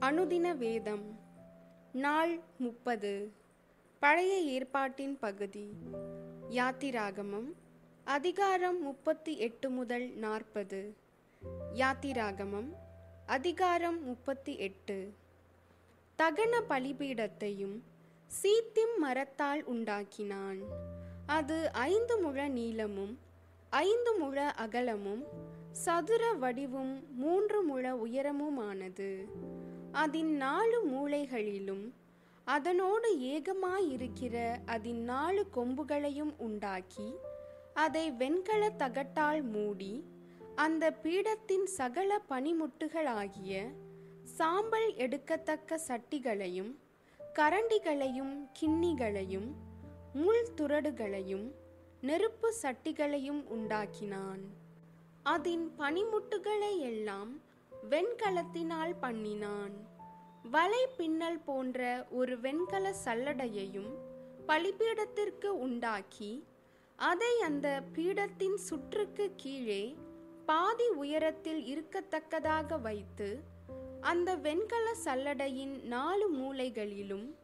அனுதின வேதம். நாள் முப்பது. பழைய ஏற்பாட்டின் பகுதி. யாத்திராகமம் அதிகாரம் முப்பத்தி எட்டு முதல் நாற்பது. யாத்திராகமம் அதிகாரம் முப்பத்தி எட்டு. தகன பலிபீடத்தையும் சீத்திம் மரத்தால் உண்டாக்கினான். அது ஐந்து முழ நீளமும் ஐந்து முழ அகலமும் சதுர வடிவும் மூன்று முழ உயரமுமானது. அதன் நாலு மூலைகளிலும் அதனோடு ஏகமாயிருக்கிற அதன் நாலு கொம்புகளையும் உண்டாக்கி அதை வெண்கல தகட்டால் மூடி அந்த பீடத்தின் சகல பனிமுட்டுகளாகிய சாம்பல் எடுக்கத்தக்க சட்டிகளையும் கரண்டிகளையும் கிண்ணிகளையும் முள் துரடுகளையும் நெருப்பு சட்டிகளையும் உண்டாக்கினான். அதன் பனிமுட்டுகளை எல்லாம் வெண்கலத்தினால் பண்ணினான். வலை பின்னல் போன்ற ஒரு வெண்கல சல்லடையையும் பலிபீடத்திற்கு உண்டாக்கி அதை அந்த பீடத்தின் சுற்றுக்கு கீழே பாதி உயரத்தில் இருக்கத்தக்கதாக வைத்து அந்த வெண்கல சல்லடையின் நாலு மூலைகளிலும்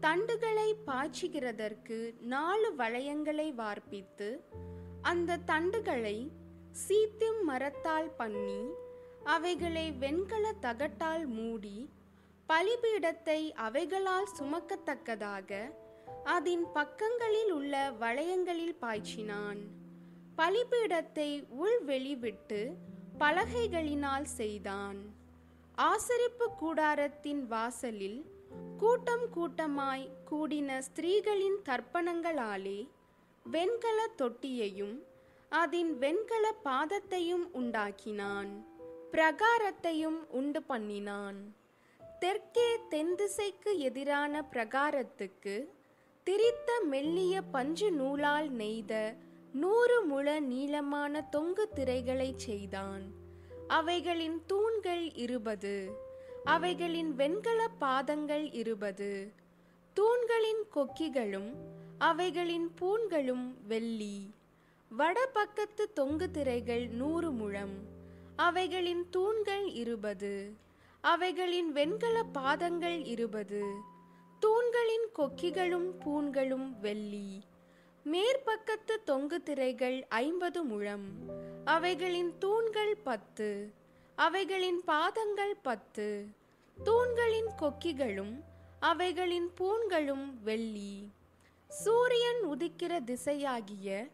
தண்டுகளை பாய்ச்சுகிறதற்கு நாலு வளையங்களை வார்ப்பித்து அந்த தண்டுகளை சீத்திம் மரத்தால் பண்ணி அவைகளை வெண்கல தகட்டால் மூடி பலிபீடத்தை அவைகளால் சுமக்கத்தக்கதாக அதன் பக்கங்களில் உள்ள வளையங்களில் பாய்ச்சினான். பலிபீடத்தை உள்வெளி விட்டு பலகைகளினால் செய்தான். ஆசரிப்பு கூடாரத்தின் வாசலில் கூட்டம் கூட்டமாய் கூடின ஸ்திரீகளின் தர்ப்பணங்களாலே வெண்கல தொட்டியையும் அதன் வெண்கல பாதத்தையும் உண்டாக்கினான். பிரகாரத்தையும் உண்டு பண்ணினான். தெற்கே தென் திசைக்கு எதிரான பிரகாரத்துக்கு திரித்த மெல்லிய பஞ்சு நூலால் நெய்த நூறு முழ நீளமான தொங்கு திரைகளைச் செய்தான். அவைகளின் தூண்கள் இருபது. அவைகளின் வெண்கல பாதங்கள் இருபது. தூண்களின் கொக்கிகளும் அவைகளின் பூண்களும் வெள்ளி. வடபக்கத்து தொங்கு திரைகள் நூறு முழம். அவைகளின் தூண்கள் இருபது. அவைகளின் வெண்கல பாதங்கள் இருபது. தூண்களின் கொக்கிகளும் பூண்களும் வெள்ளி. மேற்பக்கத்து தொங்கு திரைகள் ஐம்பது முழம். அவைகளின் தூண்கள் பத்து. அவைகளின் பாதங்கள் பத்து. தூண்களின் கொக்கிகளும் அவைகளின் பூண்களும் வெள்ளி. சூரியன் உதிக்கிற திசையாகிய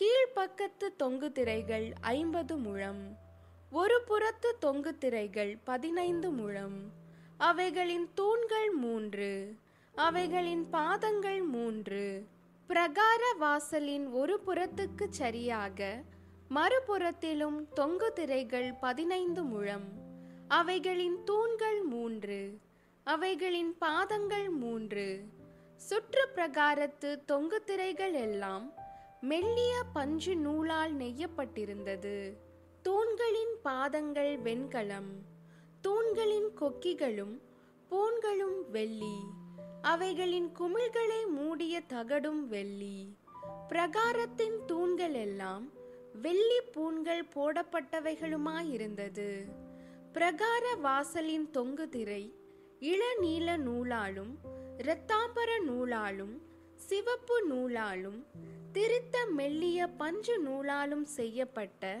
கீழ்ப்பக்கத்து தொங்கு திரைகள் ஐம்பது முழம். ஒரு புறத்து தொங்கு திரைகள் பதினைந்து முழம். அவைகளின் தூண்கள் மூன்று. அவைகளின் பாதங்கள் மூன்று. பிரகார வாசலின் ஒரு புறத்துக்கு சரியாக மறுபுறத்திலும் தொங்கு திரைகள் பதினைந்து முழம். அவைகளின் தூண்கள் மூன்று. அவைகளின் பாதங்கள் மூன்று. சுற்று பிரகாரத்து தொங்கு திரைகள் எல்லாம் மெல்லிய பஞ்சு நூலால் நெய்யப்பட்டிருந்தது. தூண்களின் பாதங்கள் வெண்கலம் தூண்களின் கொக்கிகளும் பூண்களும் வெள்ளி அவைகளின் குமிழ்களை மூடிய தகடும் வெள்ளி. பிரகாரத்தின் தூண்கள் எல்லாம் வெள்ளி பூண்கள் போடப்பட்டவைகளுமாயிருந்தது. பிரகார வாசலின் தொங்கு திரை இளநீல நூலாலும் இரத்தாம்பர நூலாலும் சிவப்பு நூலாலும் திருத்த மெல்லிய பஞ்சு நூலாலும் செய்யப்பட்ட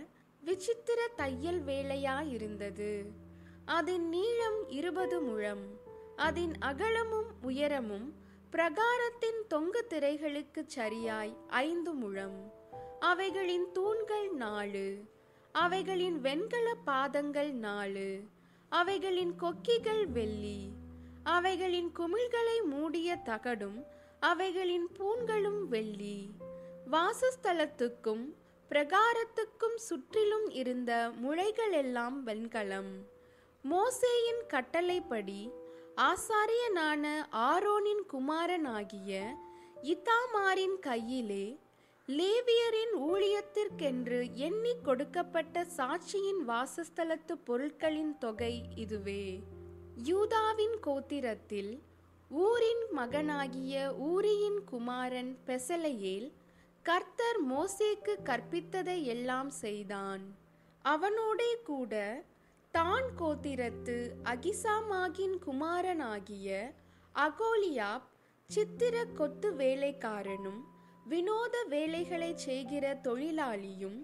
விசித்திர தையல் வேலையாயிருந்தது. அதன் நீளம் இருபது முழம் அதன் அகலமும் உயரமும் பிரகாரத்தின் தொங்கு திரைகளுக்கு சரியாய் ஐந்து முழம். அவைகளின் தூண்கள் நாலு அவைகளின் வெண்கல பாதங்கள் நாலு அவைகளின் கொக்கிகள் வெள்ளி அவைகளின் குமிழ்களை மூடிய தகடும் அவைகளின் பூண்களும் வெள்ளி. வாசஸ்தலத்துக்கும் பிரகாரத்துக்கும் சுற்றிலும் இருந்த முளைகளெல்லாம் வெண்கலம். மோசேயின் கட்டளைப்படி ஆசாரியனான ஆரோனின் குமாரனாகிய இத்தாமாரின் கையிலே லேவியரின் ஊழியத்திற்கென்று எண்ணி கொடுக்கப்பட்ட சாட்சியின் வாசஸ்தலத்து பொருட்களின் தொகை இதுவே. யூதாவின் கோத்திரத்தில் ஊரின் மகனாகிய ஊரியின் குமாரன் பெசலையேல் கர்த்தர் மோசேக்கு கற்பித்ததை எல்லாம் செய்தான். அவனோடே கூட தான் கோத்திரத்து அகிசாமாகின் குமாரனாகிய அகோலியாப் சித்திர கொத்து வேலைக்காரனும் வினோத வேலைகளை செய்கிற தொழிலாளியும்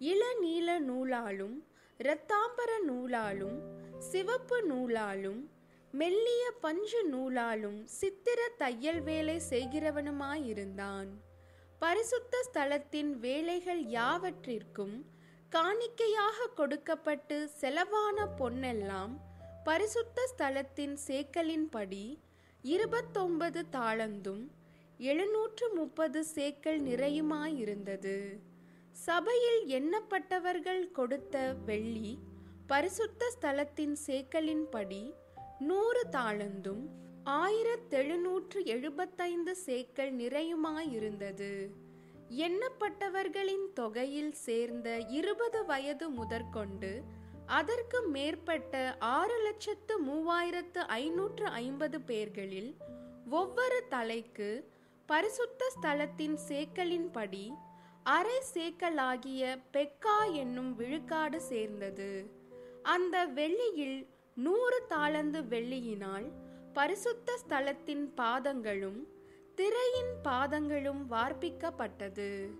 இளநீல நூலாலும் இரத்தாம்பர நூலாலும் சிவப்பு நூலாலும் மெல்லிய பஞ்சு நூலாலும் சித்திர தையல் வேலை செய்கிறவனுமாயிருந்தான். பரிசுத்த ஸ்தலத்தின் வேலைகள் யாவற்றிற்கும் காணிக்கையாக கொடுக்கப்பட்டு செலவான பொன்னெல்லாம் பரிசுத்த ஸ்தலத்தின் சேக்கலின்படி இருபத்தொன்பது தாளந்தும் எழுநூற்று முப்பது சேக்கல் நிறையுமாயிருந்தது. சபையில் எண்ணப்பட்டவர்கள் கொடுத்த வெள்ளி பரிசுத்த ஸ்தலத்தின் சேக்கலின்படி நூறு தாளந்தும் ஆயிரத்தெழுநூற்று எழுபத்தைந்து சேக்கள் நிறையுமாயிருந்தது. எண்ணப்பட்டவர்களின் தொகையில் சேர்ந்த இருபது வயது முதற்கொண்டு அதற்கு மேற்பட்ட ஆறு லட்சத்து மூவாயிரத்து ஐநூற்று ஐம்பது பேர்களில் ஒவ்வொரு தலைக்கு பரிசுத்த ஸ்தலத்தின் சேக்கலின்படி அரை சேக்கலாகிய பெக்கா என்னும் விழுக்காடு சேர்ந்தது. அந்த வெள்ளியில் நூறு தாளந்து வெள்ளியினால் பரிசுத்த ஸ்தலத்தின் பாதங்களும் திரையின் பாதங்களும் வார்ப்பிக்கப்பட்டது.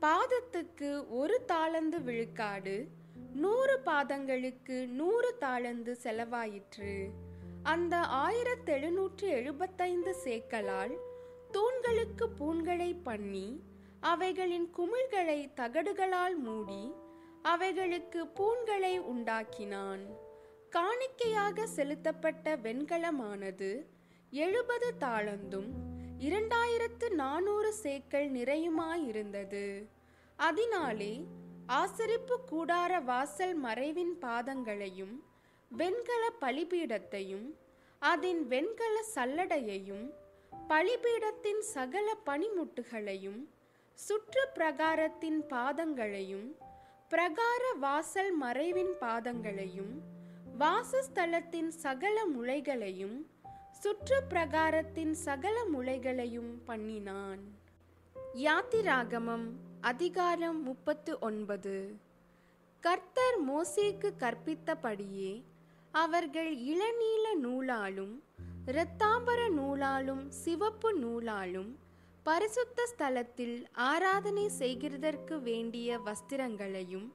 பாதத்துக்கு ஒரு தாளந்து விழுக்காடு நூறு பாதங்களுக்கு நூறு தாளந்து செலவாயிற்று. அந்த ஆயிரத்து எழுநூற்று எழுபத்தைந்து சேக்கலால் தூண்களுக்கு பூண்களை பண்ணி அவைகளின் குமிழ்களை தகடுகளால் மூடி அவைகளுக்கு பூண்களை உண்டாக்கினான். காணிக்கையாக செலுத்தப்பட்ட வெண்கலமானது எழுபது தாளந்தும் இரண்டாயிரத்து நானூறு சேக்கள் நிறையுமாயிருந்தது. அதனாலே ஆசரிப்பு கூடார வாசல் மறைவின் பாதங்களையும் வெண்கல பலிபீடத்தையும் அதன் வெண்கல சல்லடையையும் பலிபீடத்தின் சகல பனிமுட்டுகளையும் சுற்று பிரகாரத்தின் பாதங்களையும் பிரகார வாசல் மறைவின் பாதங்களையும் வாசஸ்தலத்தின் சகல முளைகளையும் சுற்று பிரகாரத்தின் சகல முளைகளையும் பண்ணினான். யாத்திராகமம் அதிகாரம் முப்பத்து ஒன்பது கர்த்தர் மோசேக்கு கற்பித்தபடியே அவர்கள் இளநீல நூலாலும் இரத்தாம்பர நூலாலும் சிவப்பு நூலாலும் பரிசுத்த ஸ்தலத்தில் ஆராதனை செய்கிறதற்கு வேண்டிய வஸ்திரங்களையும்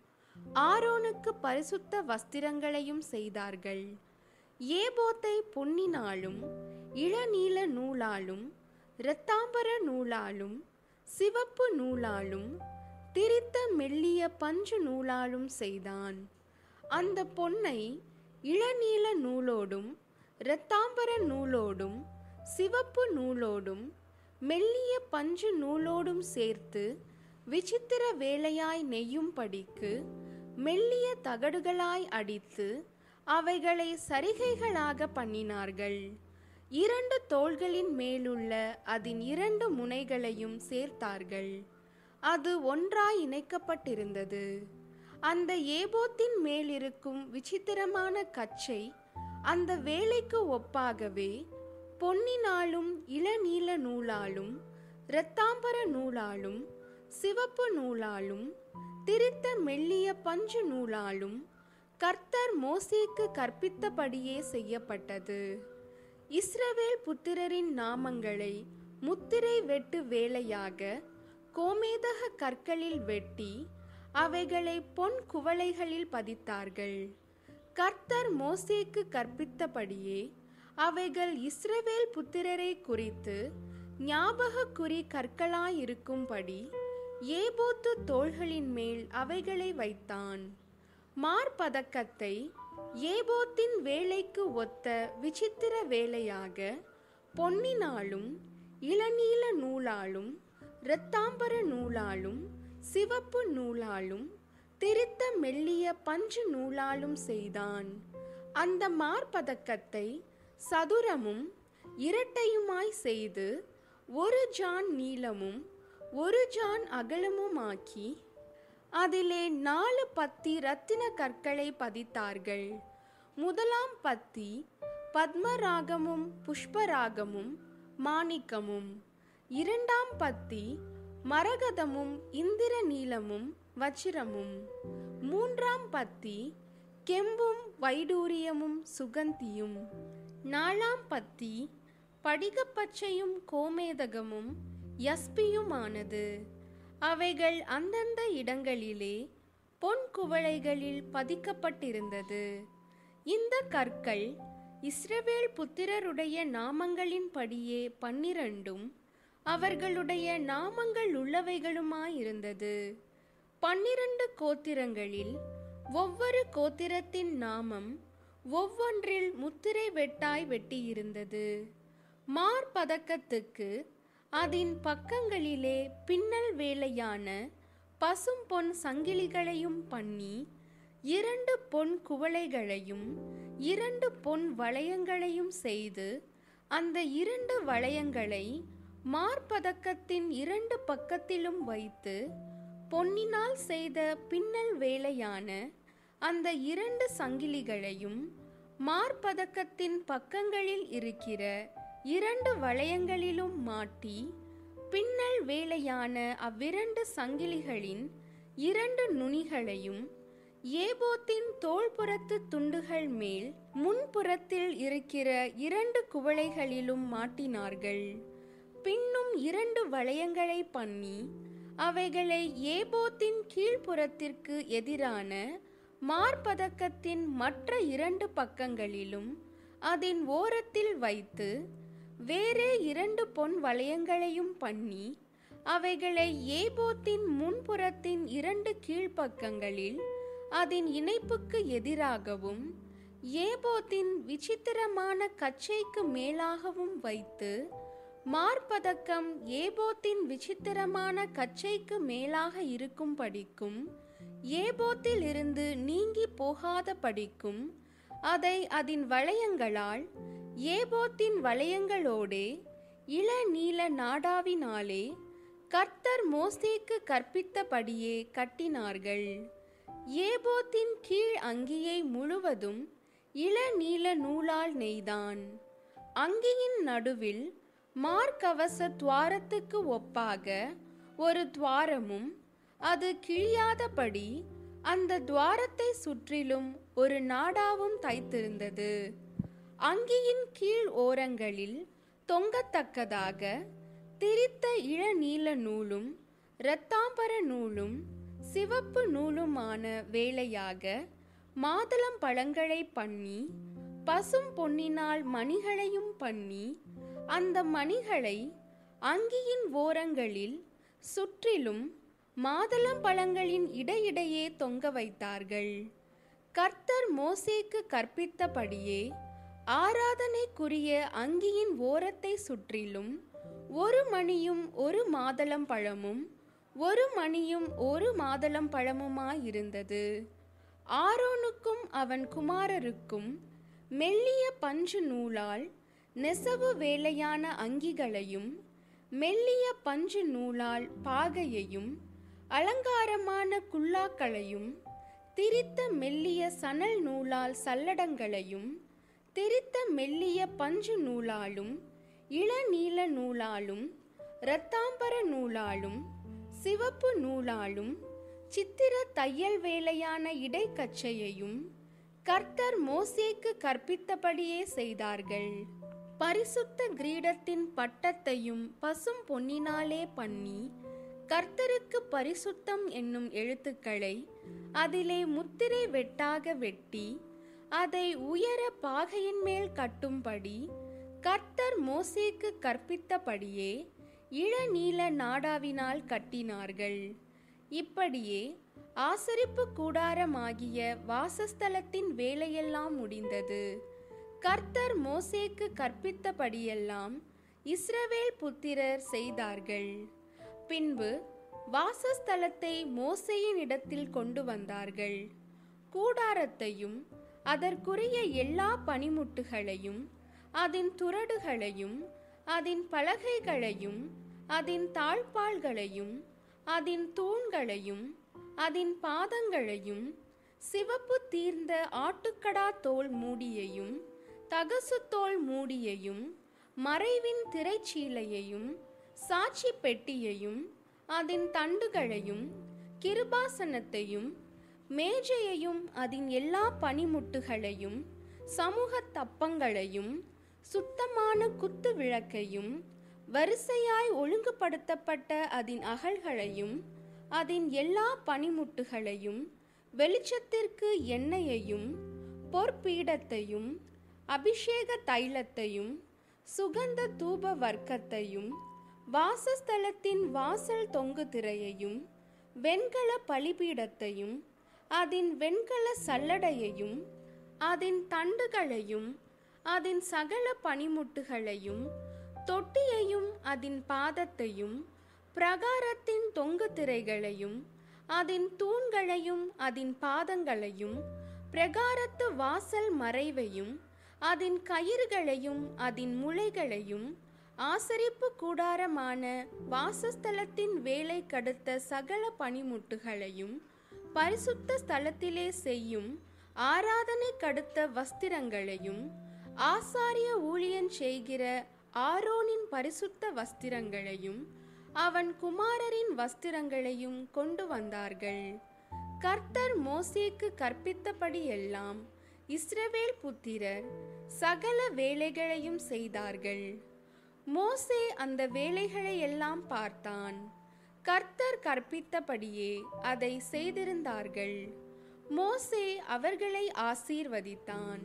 ஆரோனுக்கு பரிசுத்த வஸ்திரங்களையும் செய்தார்கள். ஏபோத்தை பொன்னினாலும் இளநீல நூலாலும் இரத்தாம்பர நூலாலும் சிவப்பு நூலாலும் திரித்த மெல்லிய பஞ்சு நூலாலும் செய்தான். அந்த பொன்னை இளநீல நூலோடும் இரத்தாம்பர நூலோடும் சிவப்பு நூலோடும் மெல்லிய பஞ்சு நூலோடும் சேர்த்து விசித்திர வேலையாய் நெய்யும்படிக்கு மெல்லிய தகடுகளாய் அடித்து அவைகளை சரிகைகளாக பண்ணினார்கள். இரண்டு தோள்களின் மேலுள்ள அதன் இரண்டு முனைகளையும் சேர்த்தார்கள். அது ஒன்றாய் இணைக்கப்பட்டிருந்தது. அந்த ஏபோத்தின் மேலிருக்கும் விசித்திரமான கச்சை அந்த வேலைக்கு ஒப்பாகவே பொன்னினாலும் இளநீல நூலாலும் இரத்தாம்பர நூலாலும் சிவப்பு நூலாலும் திரித்த மெல்லிய பஞ்சு நூலாலும் கர்த்தர் மோசேக்கு கற்பித்தபடியே செய்யப்பட்டது. இஸ்ரவேல் புத்திரரின் நாமங்களை முத்திரை வெட்டு வேலையாக கோமேதக கற்களில் வெட்டி அவைகளை பொன் குவளைகளில் பதித்தார்கள். கர்த்தர் மோசேக்கு கற்பித்தபடியே அவைகள் இஸ்ரவேல் புத்திரரை குறித்து ஞாபக குறி கற்களாயிருக்கும்படி ஏபோத்து தோள்களின் மேல் அவைகளை வைத்தான். மார்பதக்கத்தை ஏபோத்தின் வேலைக்கு ஒத்த விசித்திர வேலையாக பொன்னினாலும் இளநீல நூலாலும் இரத்தாம்பர நூலாலும் சிவப்பு நூலாலும் திரித்த மெல்லிய பஞ்சு நூலாலும் செய்தான். அந்த மார்பதக்கத்தை சதுரமும் இரட்டையுமாய் செய்து ஒரு ஜான் நீளமும் ஒரு ஜான் அகலமுமாக்கி அதிலே நாலு பத்தி ரத்தின கற்களை பதித்தார்கள். முதலாம் பத்தி பத்மராகமும் புஷ்பராகமும் மாணிக்கமும். இரண்டாம் பத்தி மரகதமும் இந்திர நீலமும் வச்சிரமும் மூன்றாம் பத்தி கெம்பும் வைடூரியமும் சுகந்தியும். நாலாம் பத்தி படிகப்பச்சையும் கோமேதகமும் யஸ்பியுமானது. அவைகள் அந்தந்த இடங்களிலே பொன் குவளைகளில் பதிக்கப்பட்டிருந்தது. இந்த கற்கள் இஸ்ரவேல் புத்திரருடைய நாமங்களின்படியே பன்னிரண்டும் அவர்களுடைய நாமங்கள் உள்ளவைகளுமாயிருந்தது பன்னிரண்டு கோத்திரங்களில் ஒவ்வொரு கோத்திரத்தின் நாமம் ஒவ்வொன்றில் முத்திரை வெட்டாய் வெட்டியிருந்தது. மார்பதக்கத்துக்கு அதன் பக்கங்களிலே பின்னல் வேலையான பசும் பொன் சங்கிலிகளையும் பண்ணி இரண்டு பொன் குவளைகளையும் இரண்டு பொன் வளையங்களையும் செய்து அந்த இரண்டு வளையங்களை மார்பதக்கத்தின் இரண்டு பக்கத்திலும் வைத்து பொன்னினால் செய்த பின்னல் வேலையான அந்த இரண்டு சங்கிலிகளையும் மார்பதக்கத்தின் பக்கங்களில் இருக்கிற இரண்டு வளையங்களிலும் மாட்டி பின்னல் வேலையான அவ்விரண்டு சங்கிலிகளின் இரண்டு நுனிகளையும் ஏபோத்தின் தோள்புறத்து துண்டுகள் மேல் முன்புறத்தில் இருக்கிற இரண்டு குவளைகளிலும் மாட்டினார்கள். பின்னும் இரண்டு வளையங்களை பண்ணி அவைகளை ஏபோத்தின் கீழ்ப்புறத்திற்கு எதிரான மார்பதக்கத்தின் மற்ற இரண்டு பக்கங்களிலும் அதன் ஓரத்தில் வைத்து வேறே இரண்டு பொன் வளையங்களையும் பண்ணி அவைகளை ஏபோத்தின் முன்புறத்தின் இரண்டு கீழ்ப்பக்கங்களில் அதன் இணைப்புக்கு எதிராகவும் ஏபோத்தின் விசித்திரமான கச்சைக்கு மேலாகவும் வைத்து மார்பதக்கம் ஏபோத்தின் விசித்திரமான கச்சைக்கு மேலாக இருக்கும் படிக்கும் ஏபோத்தில் இருந்து நீங்கி போகாத படிக்கும் அதை அதன் வளையங்களால் ஏபோத்தின் வளையங்களோடே இள நீல நாடாவினாலே கர்த்தர் மோசேக்கு கற்பித்தபடியே கட்டினார்கள். ஏபோத்தின் கீழ் அங்கியை முழுவதும் இள நீல நூலால் நெய்தான். அங்கியின் நடுவில் மார்க்கவச துவாரத்துக்கு ஒப்பாக ஒரு துவாரமும் அது கிழியாதபடி அந்த துவாரத்தை சுற்றிலும் ஒரு நாடாவும் தைத்திருந்தது. அங்கியின் கீழ் ஓரங்களில் தொங்கத்தக்கதாக திரித்த இளநீல நூலும் இரத்தாம்பர நூலும் சிவப்பு நூலுமான வேலையாக மாதுளம் பழங்களை பண்ணி பசும் பொன்னினால் மணிகளையும் பண்ணி அந்த மணிகளை அங்கியின் ஓரங்களில் சுற்றிலும் மாதளம் பழங்களின் இடையிடையே தொங்க வைத்தார்கள். கர்த்தர் மோசேக்கு கற்பித்தபடியே ஆராதனைக்குரிய அங்கியின் ஓரத்தை சுற்றிலும் ஒரு மணியும் ஒரு மாதளம் பழமும் ஒரு மணியும் ஒரு மாதளம் பழமுமாயிருந்தது. ஆரோனுக்கும் அவன் குமாரருக்கும் மெல்லிய பஞ்சு நூலால் நெசவு வேலையான அங்கிகளையும் மெல்லிய பஞ்சு நூலால் பாகையையும் அலங்காரமான குல்லாக்களையும் திரித்த மெல்லிய சணல் நூலால் சல்லடங்களையும் திரித்த மெல்லிய பஞ்சு நூலாலும் இளநீல நூலாலும் இரத்தாம்பர நூலாலும் சிவப்பு நூலாலும் சித்திர தையல் வேலையான இடைக்கச்சையையும் கர்த்தர் மோசேக்கு கற்பித்தபடியே செய்தார்கள். பரிசுத்த கிரீடத்தின் பட்டத்தையும் பசும் பொன்னினாலே பண்ணி கர்த்தருக்கு பரிசுத்தம் என்னும் எழுத்துக்களை அதிலே முத்திரை வெட்டாக வெட்டி அதை உயர பாகையின் மேல் கட்டும்படி கர்த்தர் மோசேக்கு கற்பித்தபடியே இளநீல நாடாவினால் கட்டினார்கள். இப்படியே ஆசரிப்பு கூடாரமாகிய வாசஸ்தலத்தின் வேலையெல்லாம் முடிந்தது. கர்த்தர் மோசேக்கு கற்பித்தபடியெல்லாம் இஸ்ரவேல் புத்திரர் செய்தார்கள். பின்பு வாசஸ்தலத்தை மோசையின் இடத்தில் கொண்டு வந்தார்கள். கூடாரத்தையும் அதற்குரிய எல்லா பனிமுட்டுகளையும் அதன் துரடுகளையும் அதன் பலகைகளையும் அதன் தாழ்பால்களையும் அதன் தூண்களையும் அதன் பாதங்களையும் சிவப்பு தீர்ந்த ஆட்டுக்கடா தோல் மூடியையும் தகசு தோல் மூடியையும் மறைவின் திரைச்சீலையையும் சாட்சி பெட்டியையும் அதன் தண்டுகளையும் கிருபாசனத்தையும் மேஜையையும் அதன் எல்லா பனிமுட்டுகளையும் சமூக தப்பங்களையும் சுத்தமான குத்து விளக்கையும் வரிசையாய் ஒழுங்குபடுத்தப்பட்ட அதன் அகல்களையும் அதன் எல்லா பனிமுட்டுகளையும் வெளிச்சத்திற்கு எண்ணெயையும் பொற்பீடத்தையும் அபிஷேக தைலத்தையும் சுகந்த தூப வர்க்கத்தையும் வாசஸ்தலத்தின் வாசல் தொங்கு திரையையும் வெண்கல பலிபீடத்தையும் அதன் வெண்கல சல்லடையையும் அதன் தண்டுகளையும் அதன் சகல பனிமுட்டுகளையும் தொட்டியையும் அதன் பாதத்தையும் பிரகாரத்தின் தொங்கு திரைகளையும் அதன் தூண்களையும் அதன் பாதங்களையும் பிரகாரத்து வாசல் மறைவையும் அதன் கயிறுகளையும் அதன் முளைகளையும் ஆசரிப்பு கூடாரமான வாசஸ்தலத்தின் வேலை கடுத்த சகல பனிமுட்டுகளையும் பரிசுத்த ஸ்தலத்திலே செய்யும் ஆராதனை கடுத்த வஸ்திரங்களையும் ஆசாரிய ஊழியன் செய்கிற ஆரோனின் பரிசுத்த வஸ்திரங்களையும் அவன் குமாரரின் வஸ்திரங்களையும் கொண்டு வந்தார்கள். கர்த்தர் மோசேக்கு கற்பித்தபடியெல்லாம் இஸ்ரவேல் புத்திரர் சகல வேலைகளையும் செய்தார்கள். மோசே அந்த வேலைகளை எல்லாம் பார்த்தான். கர்த்தர் கற்பித்தபடியே அதை செய்திருந்தார்கள். மோசே அவர்களை ஆசீர்வதித்தான்.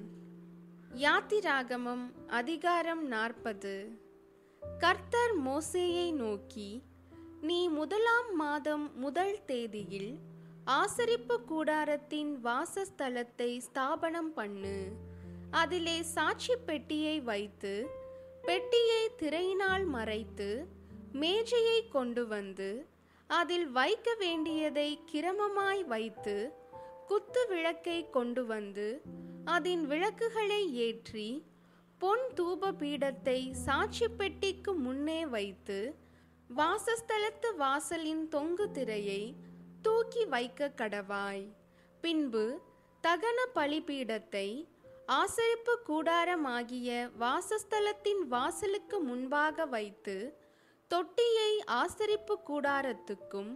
யாத்திராகமம் அதிகாரம் நாற்பது. கர்த்தர் மோசேயை நோக்கி நீ முதலாம் மாதம் முதல் தேதியில் ஆசரிப்பு கூடாரத்தின் வாசஸ்தலத்தை ஸ்தாபனம் பண்ணு. அதிலே சாட்சி பெட்டியை வைத்து பெட்டியை திரையினால் மறைத்து மேஜையை கொண்டு வந்து அதில் வைக்க வேண்டியதை கிரமமாய் வைத்து குத்து விளக்கை கொண்டு வந்து அதன் விளக்குகளை ஏற்றி பொன் தூப பீடத்தை சாட்சி பெட்டிக்கு முன்னே வைத்து வாசஸ்தலத்து வாசலின் தொங்கு திரையை தூக்கி வைக்க கடவாய். பின்பு தகன பலிபீடத்தை ஆசரிப்பு கூடாரமாகிய வாசஸ்தலத்தின் வாசலுக்கு முன்பாக வைத்து தொட்டியை ஆசரிப்பு கூடாரத்துக்கும்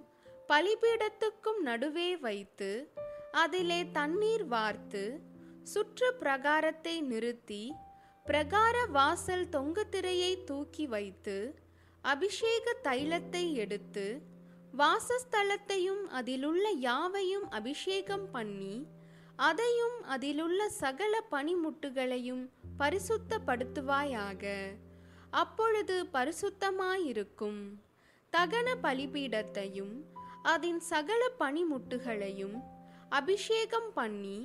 பலிபீடத்துக்கும் நடுவே வைத்து அதிலே தண்ணீர் வார்த்து சுற்று பிரகாரத்தை நிறுத்தி பிரகார வாசல் தொங்கு திரையை தூக்கி வைத்து அபிஷேக தைலத்தை எடுத்து வாசஸ்தலத்தையும் அதிலுள்ள யாவையும் அபிஷேகம் பண்ணி அதையும் அதிலுள்ள சகல பனிமுட்டுகளையும் பரிசுத்தப்படுத்துவாயாக. அப்பொழுது பரிசுத்தமாயிருக்கும். தகன பலிபீடத்தையும் அதன் சகல பனிமுட்டுகளையும் அபிஷேகம் பண்ணி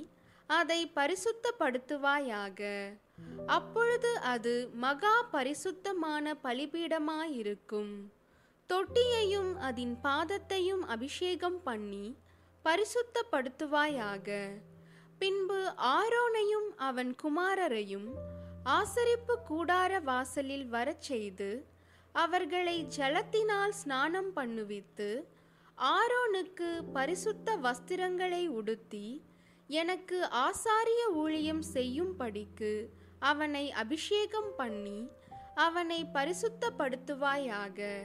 அதை பரிசுத்தப்படுத்துவாயாக. அப்பொழுது அது மகா பரிசுத்தமான பலிபீடமாயிருக்கும். தொட்டியையும் அதன் பாதத்தையும் அபிஷேகம் பண்ணி பரிசுத்தப்படுத்துவாயாக. பின்பு ஆரோனையும் அவன் குமாரரையும் ஆசரிப்பு கூடார வாசலில் வரச் செய்து அவர்களை ஜலத்தினால் ஸ்நானம் பண்ணுவித்து ஆரோனுக்கு பரிசுத்த வஸ்திரங்களை உடுத்தி எனக்கு ஆசாரிய ஊழியம் செய்யும்படிக்கு அவனை அபிஷேகம் பண்ணி அவனை பரிசுத்தப்படுத்துவாயாக.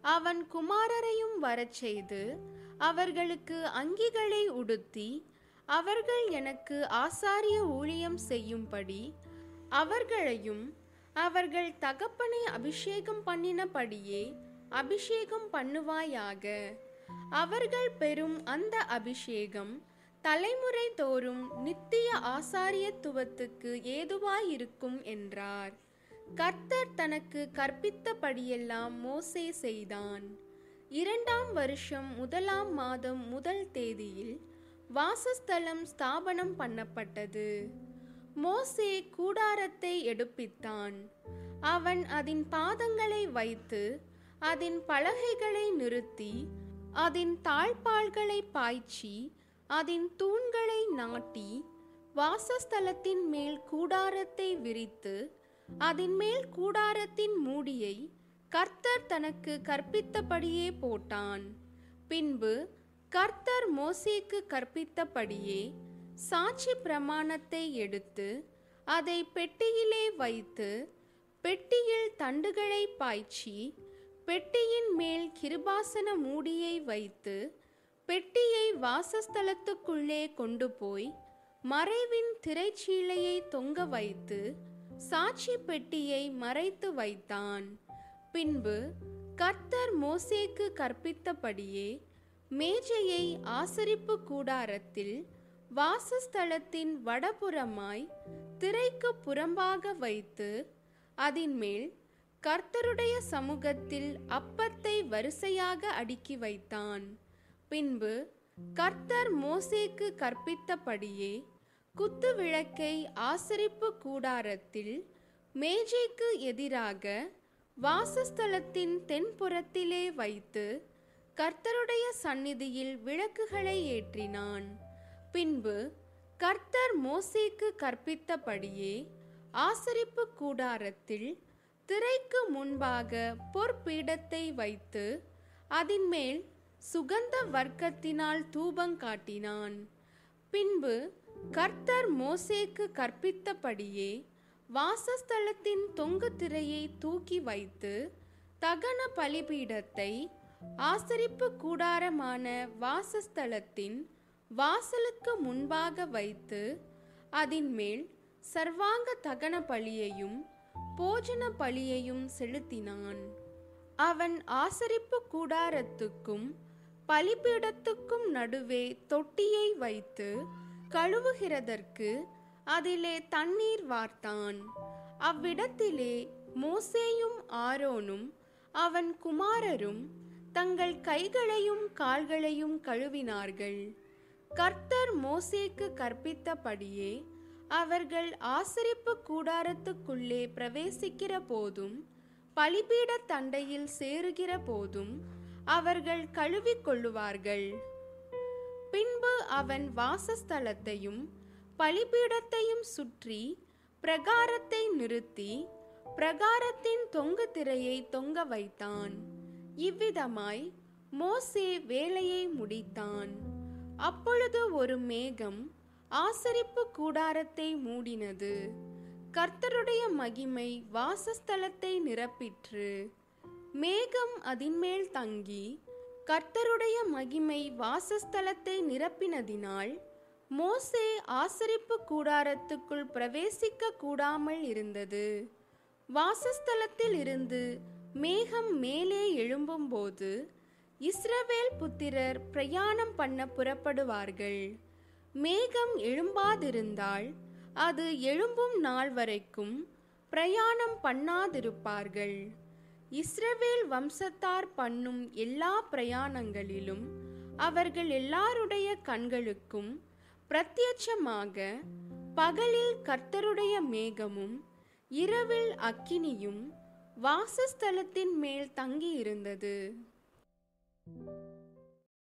அவன் குமாரரையும் வரச் செய்து அவர்களுக்கு அங்கிகளை உடுத்தி அவர்கள் எனக்கு ஆசாரிய ஊழியம் செய்யும்படி அவர்களையும் அவர்கள் தகப்பனை அபிஷேகம் பண்ணினபடியே அபிஷேகம் பண்ணுவாயாக. அவர்கள் பெறும் அந்த அபிஷேகம் தலைமுறை தோறும் நித்திய ஆசாரியத்துவத்துக்கு ஏதுவாயிருக்கும் என்றார். கர்த்தர் தனக்கு கற்பித்தபடியெல்லாம் மோசே செய்தான். இரண்டாம் வருஷம் முதலாம் மாதம் முதல் தேதியில் வாசஸ்தலம் ஸ்தாபனம் பண்ணப்பட்டது. மோசே கூடாரத்தை எடுப்பித்தான். அவன் அதன் பாதங்களை வைத்து அதன் பலகைகளை நிறுத்தி அதன் தாழ்பால்களை பாய்ச்சி அதன் தூண்களை நாட்டி வாசஸ்தலத்தின் மேல் கூடாரத்தை விரித்து அதன் மேல் கூடாரத்தின் மூடியை கர்த்தர் தனக்கு கற்பித்தபடியே போட்டான். பின்பு கர்த்தர் மோசேக்கு கற்பித்தபடியே சாட்சி பிரமாணத்தை எடுத்து அதை பெட்டியிலே வைத்து பெட்டியில் தண்டுகளை பாய்ச்சி பெட்டியின் மேல் கிருபாசன மூடியை வைத்து பெட்டியை வாசஸ்தலத்துக்குள்ளே கொண்டு போய் மறைவின் திரைச்சீலையை தொங்க வைத்து சாட்சி பெட்டியை மறைத்து வைத்தான். பின்பு கர்த்தர் மோசேக்கு கற்பித்தபடியே மேஜையை ஆசரிப்பு கூடாரத்தில் வாசஸ்தலத்தின் வடபுறமாய் திரைக்கு புறம்பாக வைத்து அதின் மேல் கர்த்தருடைய சமூகத்தில் அப்பத்தை வரிசையாக அடுக்கி வைத்தான். பின்பு கர்த்தர் மோசேக்கு கற்பித்தபடியே குத்து விளக்கை ஆசரிப்பு கூடாரத்தில் மேஜைக்கு எதிராக வாசஸ்தலத்தின் தென்புறத்திலே வைத்து கர்த்தருடைய சந்நிதியில் விளக்குகளை ஏற்றினான். பின்பு கர்த்தர் மோசேக்கு கற்பித்தபடியே ஆசரிப்பு கூடாரத்தில் திரைக்கு முன்பாக பொற்பீடத்தை வைத்து அதின் மேல் சுகந்த வர்க்கத்தினால் தூபம் காட்டினான். பின்பு கர்த்தர் மோசேக்கு கற்பித்தபடியே வாசஸ்தலத்தின் தொங்கு திரையை தூக்கி வைத்து தகன பலிபீடத்தை ஆசரிப்பு கூடாரமான வாசஸ்தலத்தின் வாசலுக்கு முன்பாக வைத்து அதின் மேல் சர்வாங்க தகன பலியையும் போஜன பலியையும் செலுத்தினான். அவன் ஆசரிப்பு கூடாரத்துக்கும் பலிபீடத்துக்கும் நடுவே தொட்டியை வைத்து கழுவுகிறதற்கு அதிலே தண்ணீர் வார்த்தான். அவ்விடத்திலே மோசேயும் ஆரோனும் அவன் குமாரரும் தங்கள் கைகளையும் கால்களையும் கழுவினார்கள். கர்த்தர் மோசேக்கு கற்பித்தபடியே அவர்கள் ஆசரிப்பு கூடாரத்துக்குள்ளே பிரவேசிக்கிற போதும் பலிபீட தண்டையில் சேருகிற போதும் அவர்கள் கழுவிக்கொள்ளுவார்கள். பின்பு அவன் வாசஸ்தலத்தையும் பலிபீடத்தையும் சுற்றி பிரகாரத்தை நிறுத்தி பிரகாரத்தின் தொங்கு திரையை தொங்க வைத்தான். இவ்விதமாய் மோசே வேலையை முடித்தான். அப்பொழுது ஒரு மேகம் ஆசரிப்பு கூடாரத்தை மூடினது. கர்த்தருடைய மகிமை வாசஸ்தலத்தை நிரப்பிற்று. மேகம் அதின்மேல் தங்கி கர்த்தருடைய மகிமை வாசஸ்தலத்தை நிரப்பினதினால் மோசே ஆசரிப்பு கூடாரத்துக்குள் பிரவேசிக்க கூடாமல் இருந்தது. வாசஸ்தலத்தில் இருந்து மேகம் மேலே எழும்பும்போது இஸ்ரவேல் புத்திரர் பிரயாணம் பண்ண புறப்படுவார்கள். மேகம் எழும்பாதிருந்தால் அது எழும்பும் நாள் வரைக்கும் பிரயாணம் பண்ணாதிருப்பார்கள். இஸ்ரவேல் வம்சத்தார் பண்ணும் எல்லா பிரயாணங்களிலும் அவர்கள் எல்லாருடைய கண்களுக்கும் பிரத்யட்சமாக பகலில் கர்த்தருடைய மேகமும் இரவில் அக்கினியும் வாசஸ்தலத்தின் மேல் தங்கியிருந்தது. Thank you